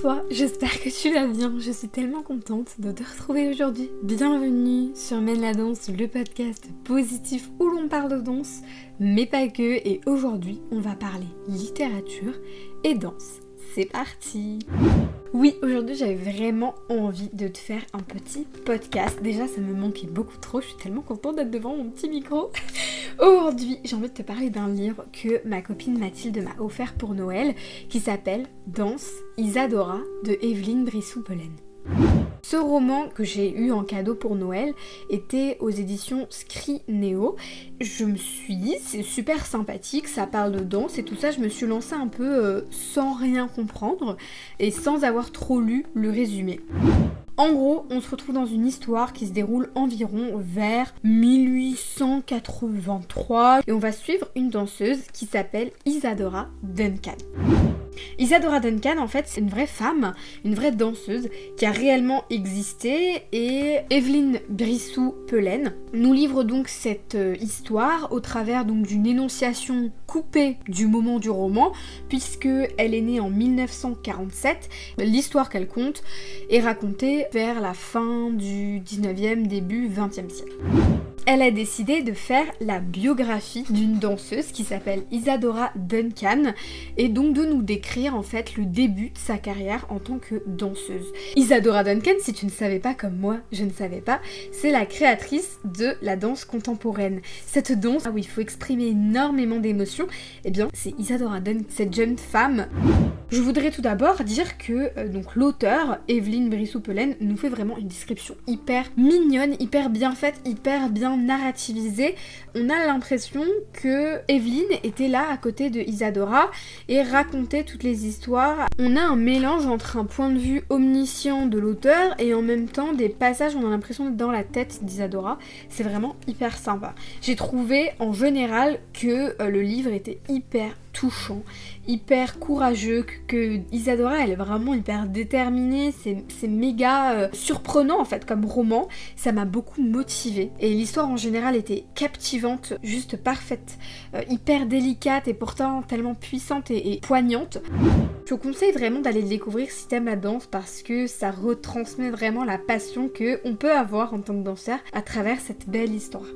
toi, j'espère que tu vas bien. Je suis tellement contente de te retrouver aujourd'hui. Bienvenue sur Mène la danse, le podcast positif où l'on parle de danse, mais pas que. Et aujourd'hui, on va parler littérature et danse. C'est parti Oui, aujourd'hui j'avais vraiment envie de te faire un petit podcast. Déjà ça me manquait beaucoup trop, je suis tellement contente d'être devant mon petit micro. Aujourd'hui j'ai envie de te parler d'un livre que ma copine Mathilde m'a offert pour Noël qui s'appelle Danse Isadora de Evelyne Brissou-Pelen. Ce roman que j'ai eu en cadeau pour Noël était aux éditions Scri Neo. Je me suis dit, c'est super sympathique, ça parle de danse et tout ça. Je me suis lancée un peu euh, sans rien comprendre et sans avoir trop lu le résumé. En gros, on se retrouve dans une histoire qui se déroule environ vers 1883 et on va suivre une danseuse qui s'appelle Isadora Duncan. Isadora Duncan, en fait, c'est une vraie femme, une vraie danseuse qui a réellement existé et Evelyne Brissou-Pelen nous livre donc cette euh, histoire au travers d'une énonciation coupée du moment du roman puisque elle est née en 1947. L'histoire qu'elle compte est racontée vers la fin du 19e, début 20e siècle elle a décidé de faire la biographie d'une danseuse qui s'appelle Isadora Duncan et donc de nous décrire en fait le début de sa carrière en tant que danseuse. Isadora Duncan, si tu ne savais pas comme moi, je ne savais pas, c'est la créatrice de la danse contemporaine. Cette danse où il faut exprimer énormément d'émotions, eh bien c'est Isadora Duncan, cette jeune femme. Je voudrais tout d'abord dire que euh, donc l'auteur Evelyne Brissou-Pelen nous fait vraiment une description hyper mignonne, hyper bien faite, hyper bien narrativisé, on a l'impression que Evelyne était là à côté de Isadora et racontait toutes les histoires. On a un mélange entre un point de vue omniscient de l'auteur et en même temps des passages on a l'impression dans la tête d'Isadora. C'est vraiment hyper sympa. J'ai trouvé en général que euh, le livre était hyper touchant, hyper courageux, que, Isadora elle est vraiment hyper déterminée, c'est méga euh, surprenant en fait comme roman, ça m'a beaucoup motivée et l'histoire en général était captivante, juste parfaite, euh, hyper délicate et pourtant tellement puissante et, poignante. Je vous conseille vraiment d'aller le découvrir si t'aimes la danse parce que ça retransmet vraiment la passion que on peut avoir en tant que danseur à travers cette belle histoire.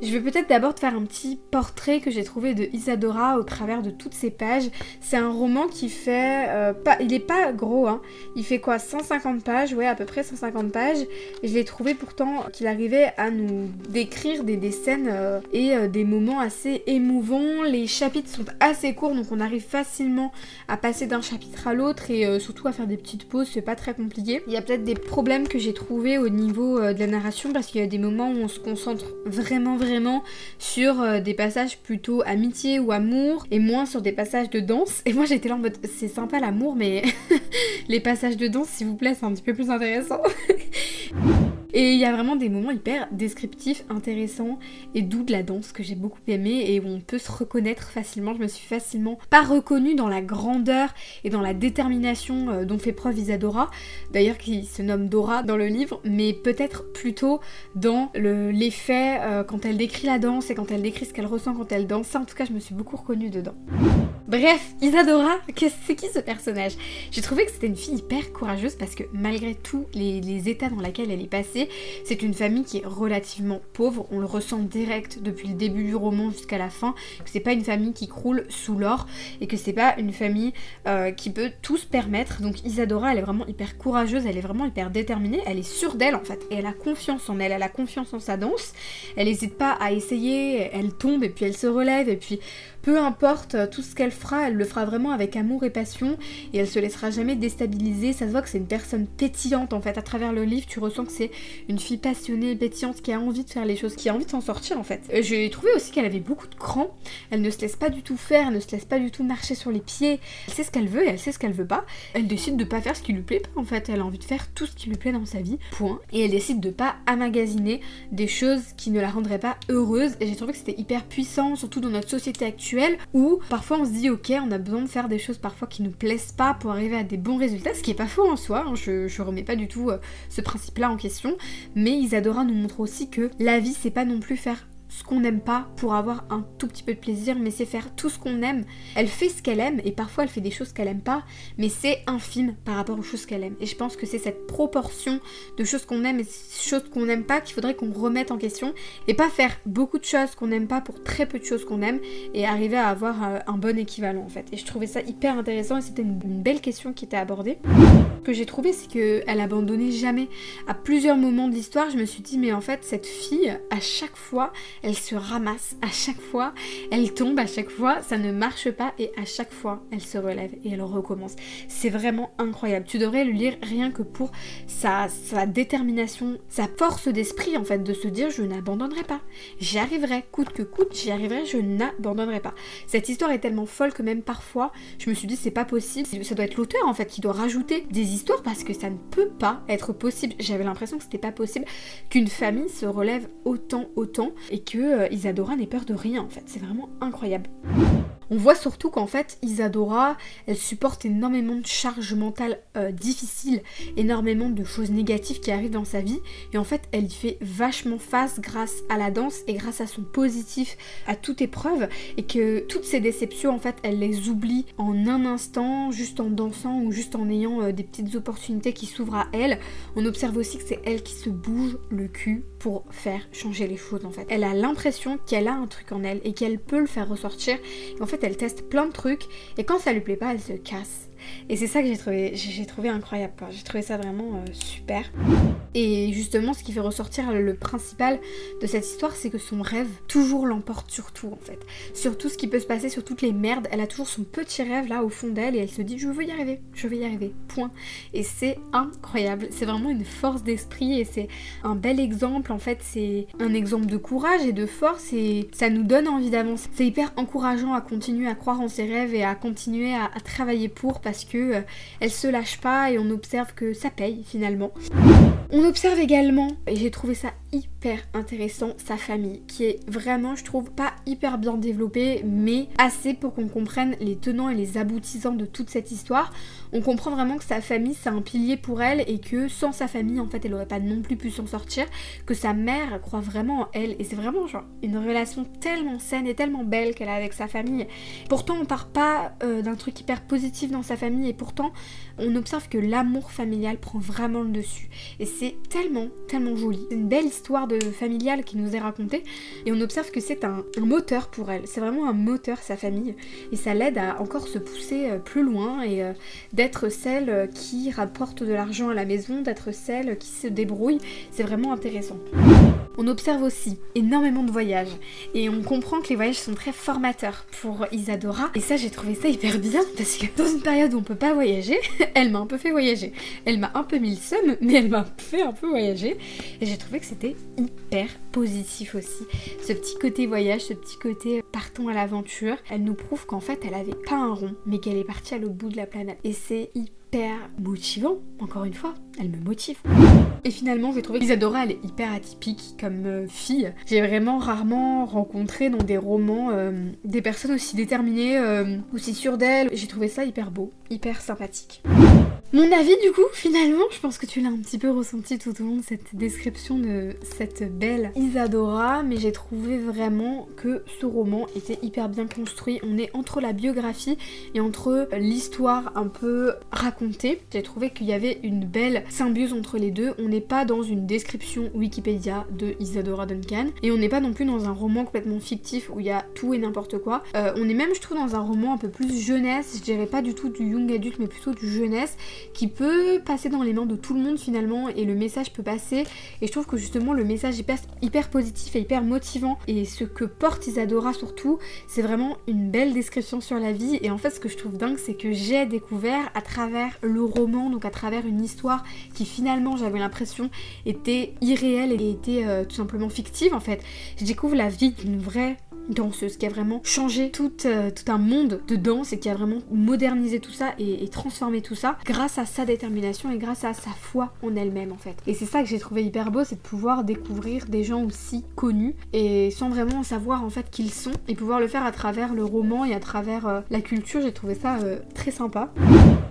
Je vais peut-être d'abord te faire un petit portrait que j'ai trouvé de Isadora au travers de toutes ces pages. C'est un roman qui fait... Euh, pas, il est pas gros, hein. Il fait quoi 150 pages, ouais, à peu près 150 pages. Et je l'ai trouvé pourtant qu'il arrivait à nous décrire des, scènes euh, et euh, des moments assez émouvants. Les chapitres sont assez courts, donc on arrive facilement à passer d'un chapitre à l'autre et surtout à faire des petites pauses, c'est pas très compliqué. Il y a peut-être des problèmes que j'ai trouvés au niveau de la narration parce qu'il y a des moments où on se concentre vraiment, vraiment vraiment sur euh, des passages plutôt amitié ou amour et moins sur des passages de danse. Et moi j'étais là en mode c'est sympa l'amour mais les passages de danse s'il vous plaît c'est un petit peu plus intéressant. Et il y a vraiment des moments hyper descriptifs, intéressants et doux de la danse que j'ai beaucoup aimé et où on peut se reconnaître facilement. Je me suis facilement pas reconnue dans la grandeur et dans la détermination euh, dont fait preuve Isadora, d'ailleurs qui se nomme Dora dans le livre, mais peut-être plutôt dans l'effet euh, quand elle décrit la danse et quand elle décrit ce qu'elle ressent quand elle danse. Ça, en tout cas, je me suis beaucoup reconnue dedans. Bref, Isadora, c'est qui ce personnage? J'ai trouvé que c'était une fille hyper courageuse parce que malgré tous les, états dans lesquels elle est passée, c'est une famille qui est relativement pauvre, on le ressent direct depuis le début du roman jusqu'à la fin, que c'est pas une famille qui croule sous l'or et que c'est pas une famille euh, qui peut tout se permettre. Donc Isadora, elle est vraiment hyper courageuse, elle est vraiment hyper déterminée, elle est sûre d'elle en fait, et elle a confiance en elle, elle a confiance en sa danse, elle n'hésite pas à essayer, elle tombe et puis elle se relève et puis peu importe euh, tout ce qu'elle fera, elle le fera vraiment avec amour et passion et elle se laissera jamais déstabiliser. Ça se voit que c'est une personne pétillante en fait. À travers le livre, tu ressens que c'est une fille passionnée, pétillante, qui a envie de faire les choses, qui a envie de s'en sortir en fait. Euh, j'ai trouvé aussi qu'elle avait beaucoup de cran. Elle ne se laisse pas du tout faire, elle ne se laisse pas du tout marcher sur les pieds. Elle sait ce qu'elle veut et elle sait ce qu'elle veut pas. Elle décide de pas faire ce qui lui plaît pas en fait. Elle a envie de faire tout ce qui lui plaît dans sa vie. Point. Et elle décide de pas amagasiner des choses qui ne la rendraient pas heureuse. Et j'ai trouvé que c'était hyper puissant, surtout dans notre société actuelle où parfois on se dit ok on a besoin de faire des choses parfois qui nous plaisent pas pour arriver à des bons résultats, ce qui est pas faux en soi, hein. je, remets pas du tout euh, ce principe là en question, mais Isadora nous montre aussi que la vie c'est pas non plus faire ce qu'on n'aime pas pour avoir un tout petit peu de plaisir, mais c'est faire tout ce qu'on aime. Elle fait ce qu'elle aime et parfois elle fait des choses qu'elle aime pas, mais c'est infime par rapport aux choses qu'elle aime. Et je pense que c'est cette proportion de choses qu'on aime et choses qu'on n'aime pas qu'il faudrait qu'on remette en question et pas faire beaucoup de choses qu'on n'aime pas pour très peu de choses qu'on aime et arriver à avoir euh, un bon équivalent en fait. Et je trouvais ça hyper intéressant et c'était une, belle question qui était abordée. Ce que j'ai trouvé c'est qu'elle abandonnait jamais. À plusieurs moments de l'histoire, je me suis dit mais en fait cette fille à chaque fois elle se ramasse, à chaque fois elle tombe, à chaque fois ça ne marche pas et à chaque fois elle se relève et elle recommence. C'est vraiment incroyable. Tu devrais le lire rien que pour sa, détermination, sa force d'esprit en fait de se dire je n'abandonnerai pas. J'y arriverai, coûte que coûte, j'y arriverai, je n'abandonnerai pas. Cette histoire est tellement folle que même parfois je me suis dit c'est pas possible, ça doit être l'auteur en fait qui doit rajouter des histoires parce que ça ne peut pas être possible. J'avais l'impression que c'était pas possible qu'une famille se relève autant, autant et que euh, Isadora n'ait peur de rien en fait. C'est vraiment incroyable. On voit surtout qu'en fait, Isadora, elle supporte énormément de charges mentales euh, difficiles, énormément de choses négatives qui arrivent dans sa vie, et en fait, elle y fait vachement face grâce à la danse et grâce à son positif à toute épreuve, et que toutes ces déceptions, en fait, elle les oublie en un instant, juste en dansant ou juste en ayant euh, des petites opportunités qui s'ouvrent à elle. On observe aussi que c'est elle qui se bouge le cul pour faire changer les choses, en fait. Elle a l'impression qu'elle a un truc en elle et qu'elle peut le faire ressortir. Elle teste plein de trucs et quand ça lui plaît pas, elle se casse. Et c'est ça que j'ai trouvé, j'ai trouvé incroyable. J'ai trouvé ça vraiment euh, super. Et justement, ce qui fait ressortir le principal de cette histoire, c'est que son rêve toujours l'emporte sur tout en fait. Sur tout ce qui peut se passer, sur toutes les merdes. Elle a toujours son petit rêve là au fond d'elle et elle se dit je veux y arriver, je vais y arriver. Point. Et c'est incroyable. C'est vraiment une force d'esprit et c'est un bel exemple en fait. C'est un exemple de courage et de force et ça nous donne envie d'avancer. C'est hyper encourageant à continuer à croire en ses rêves et à continuer à, à travailler pour parce que euh, se lâche pas et on observe que ça paye finalement. On observe également, et j'ai trouvé ça hyper intéressant, sa famille, qui est vraiment, je trouve, pas hyper bien développée, mais assez pour qu'on comprenne les tenants et les aboutissants de toute cette histoire. On comprend vraiment que sa famille, c'est un pilier pour elle, et que sans sa famille, en fait, elle aurait pas non plus pu s'en sortir, que sa mère croit vraiment en elle, et c'est vraiment genre une relation tellement saine et tellement belle qu'elle a avec sa famille. Pourtant, on part pas euh, d'un truc hyper positif dans sa famille, et pourtant, on observe que l'amour familial prend vraiment le dessus. Et c'est tellement, tellement joli. C'est une belle histoire de familiale qui nous est racontée et on observe que c'est un, moteur pour elle. C'est vraiment un moteur, sa famille. Et ça l'aide à encore se pousser euh, plus loin et euh, d'être celle qui rapporte de l'argent à la maison, d'être celle qui se débrouille. C'est vraiment intéressant. On observe aussi énormément de voyages et on comprend que les voyages sont très formateurs pour Isadora et ça j'ai trouvé ça hyper bien parce que dans une période où on peut pas voyager, elle m'a un peu fait voyager. Elle m'a un peu mis le seum mais elle m'a fait un peu voyager et j'ai trouvé que c'était hyper positif aussi. Ce petit côté voyage, ce petit côté partons à l'aventure, elle nous prouve qu'en fait elle avait pas un rond mais qu'elle est partie à l'autre bout de la planète et c'est hyper hyper motivant, encore une fois, elle me motive. Et finalement, j'ai trouvé qu'Isadora, elle est hyper atypique comme euh, fille. J'ai vraiment rarement rencontré dans des romans euh, des personnes aussi déterminées, euh, aussi sûres d'elles. J'ai trouvé ça hyper beau, hyper sympathique. Mon avis du coup, finalement, je pense que tu l'as un petit peu ressenti tout au long de cette description de cette belle Isadora, mais j'ai trouvé vraiment que ce roman était hyper bien construit. On est entre la biographie et entre l'histoire un peu racontée. J'ai trouvé qu'il y avait une belle symbiose entre les deux. On n'est pas dans une description Wikipédia de Isadora Duncan et on n'est pas non plus dans un roman complètement fictif où il y a tout et n'importe quoi. Euh, on est même, je trouve, dans un roman un peu plus jeunesse. Je dirais pas du tout du young adulte, mais plutôt du jeunesse qui peut passer dans les mains de tout le monde finalement et le message peut passer et je trouve que justement le message est hyper, positif et hyper motivant et ce que porte Isadora surtout c'est vraiment une belle description sur la vie et en fait ce que je trouve dingue c'est que j'ai découvert à travers le roman donc à travers une histoire qui finalement j'avais l'impression était irréelle et était euh, tout simplement fictive en fait. Je découvre la vie d'une vraie danseuse, qui a vraiment changé tout, euh, un monde de danse et qui a vraiment modernisé tout ça et, et transformé tout ça grâce à sa détermination et grâce à sa foi en elle-même en fait. Et c'est ça que j'ai trouvé hyper beau, c'est de pouvoir découvrir des gens aussi connus et sans vraiment savoir en fait qui ils sont et pouvoir le faire à travers le roman et à travers euh, la culture, j'ai trouvé ça euh, très sympa.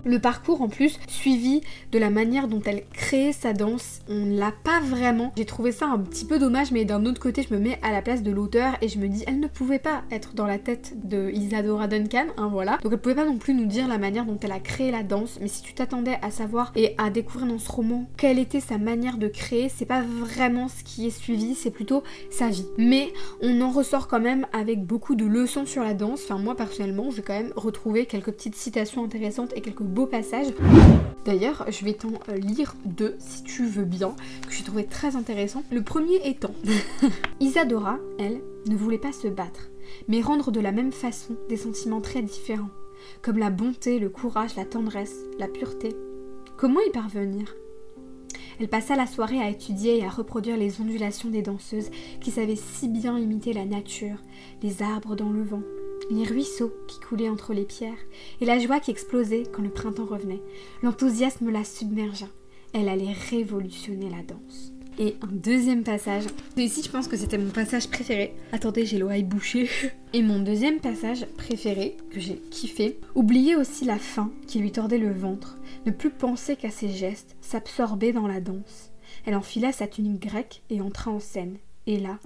Le parcours en plus, suivi de la manière dont elle crée sa danse, on ne l'a pas vraiment. J'ai trouvé ça un petit peu dommage, mais d'un autre côté, je me mets à la place de l'auteur et je me dis, elle ne pouvait pas être dans la tête de Isadora Duncan, hein, voilà. Donc elle pouvait pas non plus nous dire la manière dont elle a créé la danse, mais si tu t'attendais à savoir et à découvrir dans ce roman quelle était sa manière de créer, c'est pas vraiment ce qui est suivi, c'est plutôt sa vie. Mais on en ressort quand même avec beaucoup de leçons sur la danse. Enfin moi personnellement, j'ai quand même retrouvé quelques petites citations intéressantes et quelques beaux passages. D'ailleurs, je vais t'en euh, lire deux si tu veux bien, que j'ai trouvé très intéressant. Le premier étant Isadora, elle, ne voulait pas se battre, mais rendre de la même façon des sentiments très différents, comme la bonté, le courage, la tendresse, la pureté. Comment y parvenir? Elle passa la soirée à étudier et à reproduire les ondulations des danseuses qui savaient si bien imiter la nature, les arbres dans le vent, les ruisseaux qui coulaient entre les pierres, et la joie qui explosait quand le printemps revenait. L'enthousiasme la submergea. Elle allait révolutionner la danse. Et un deuxième passage. Ici, je pense que c'était mon passage préféré. Attendez, j'ai l'oreille bouchée. Et mon deuxième passage préféré, que j'ai kiffé, oublier aussi la faim qui lui tordait le ventre, ne plus penser qu'à ses gestes, s'absorber dans la danse. Elle enfila sa tunique grecque et entra en scène. Et là,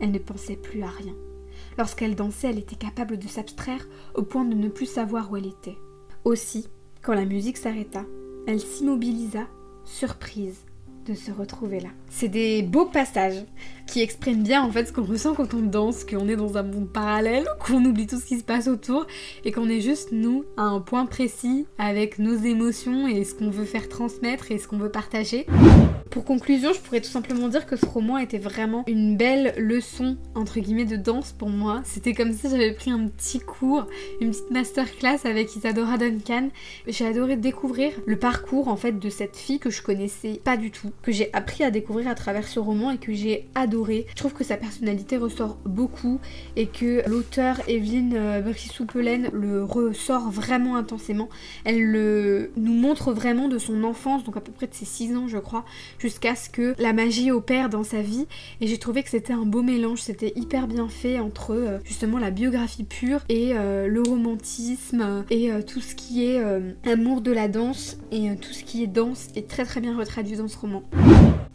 elle ne pensait plus à rien. Lorsqu'elle dansait, elle était capable de s'abstraire au point de ne plus savoir où elle était. Aussi, quand la musique s'arrêta, elle s'immobilisa, surprise de se retrouver là. C'est des beaux passages qui expriment bien en fait ce qu'on ressent quand on danse, qu'on est dans un monde parallèle, qu'on oublie tout ce qui se passe autour et qu'on est juste nous à un point précis avec nos émotions et ce qu'on veut faire transmettre et ce qu'on veut partager. Pour conclusion, je pourrais tout simplement dire que ce roman était vraiment une belle leçon entre guillemets de danse pour moi. C'était comme si j'avais pris un petit cours, une petite masterclass avec Isadora Duncan. J'ai adoré découvrir le parcours en fait de cette fille que je connaissais pas du tout, que j'ai appris à découvrir à travers ce roman et que j'ai adoré. Je trouve que sa personnalité ressort beaucoup et que l'auteur Evelyne euh, Brissou-Pelaine le ressort vraiment intensément. Elle le, nous montre vraiment de son enfance, donc à peu près de ses 6 ans je crois, jusqu'à ce que la magie opère dans sa vie. Et j'ai trouvé que c'était un beau mélange, c'était hyper bien fait entre euh, justement la biographie pure et euh, le romantisme et tout ce qui est amour de la danse et tout ce qui est danse est très très bien retraduit dans ce roman.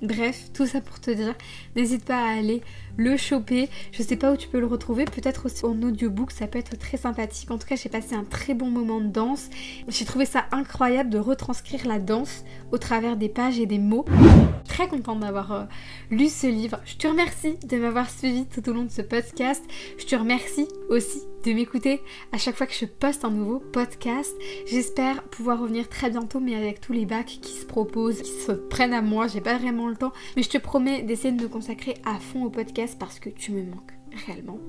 Bref, tout ça pour te dire, n'hésite pas à aller le choper. Je sais pas où tu peux le retrouver, peut-être aussi en audiobook, ça peut être très sympathique. En tout cas, j'ai passé un très bon moment de danse. J'ai trouvé ça incroyable de retranscrire la danse au travers des pages et des mots. Très contente d'avoir euh, lu ce livre. Je te remercie de m'avoir suivi tout au long de ce podcast. Je te remercie aussi de m'écouter à chaque fois que je poste un nouveau podcast. J'espère pouvoir revenir très bientôt, mais avec tous les bacs qui se proposent, qui se prennent à moi, j'ai pas vraiment le temps. Mais je te promets d'essayer de me consacrer à fond au podcast parce que tu me manques réellement.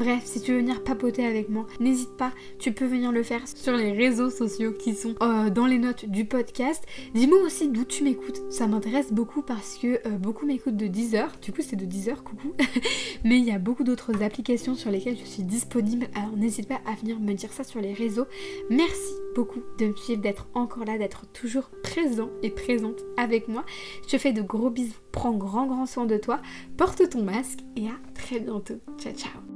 Bref, si tu veux venir papoter avec moi, n'hésite pas, tu peux venir le faire sur les réseaux sociaux qui sont euh, dans les notes du podcast. Dis-moi aussi d'où tu m'écoutes, ça m'intéresse beaucoup parce que euh, beaucoup m'écoutent de Deezer, du coup c'est de Deezer, coucou. Mais il y a beaucoup d'autres applications sur lesquelles je suis disponible, alors n'hésite pas à venir me dire ça sur les réseaux. Merci beaucoup de me suivre, d'être encore là, d'être toujours présent et présente avec moi. Je te fais de gros bisous, prends grand grand soin de toi, porte ton masque et à très bientôt. Ciao ciao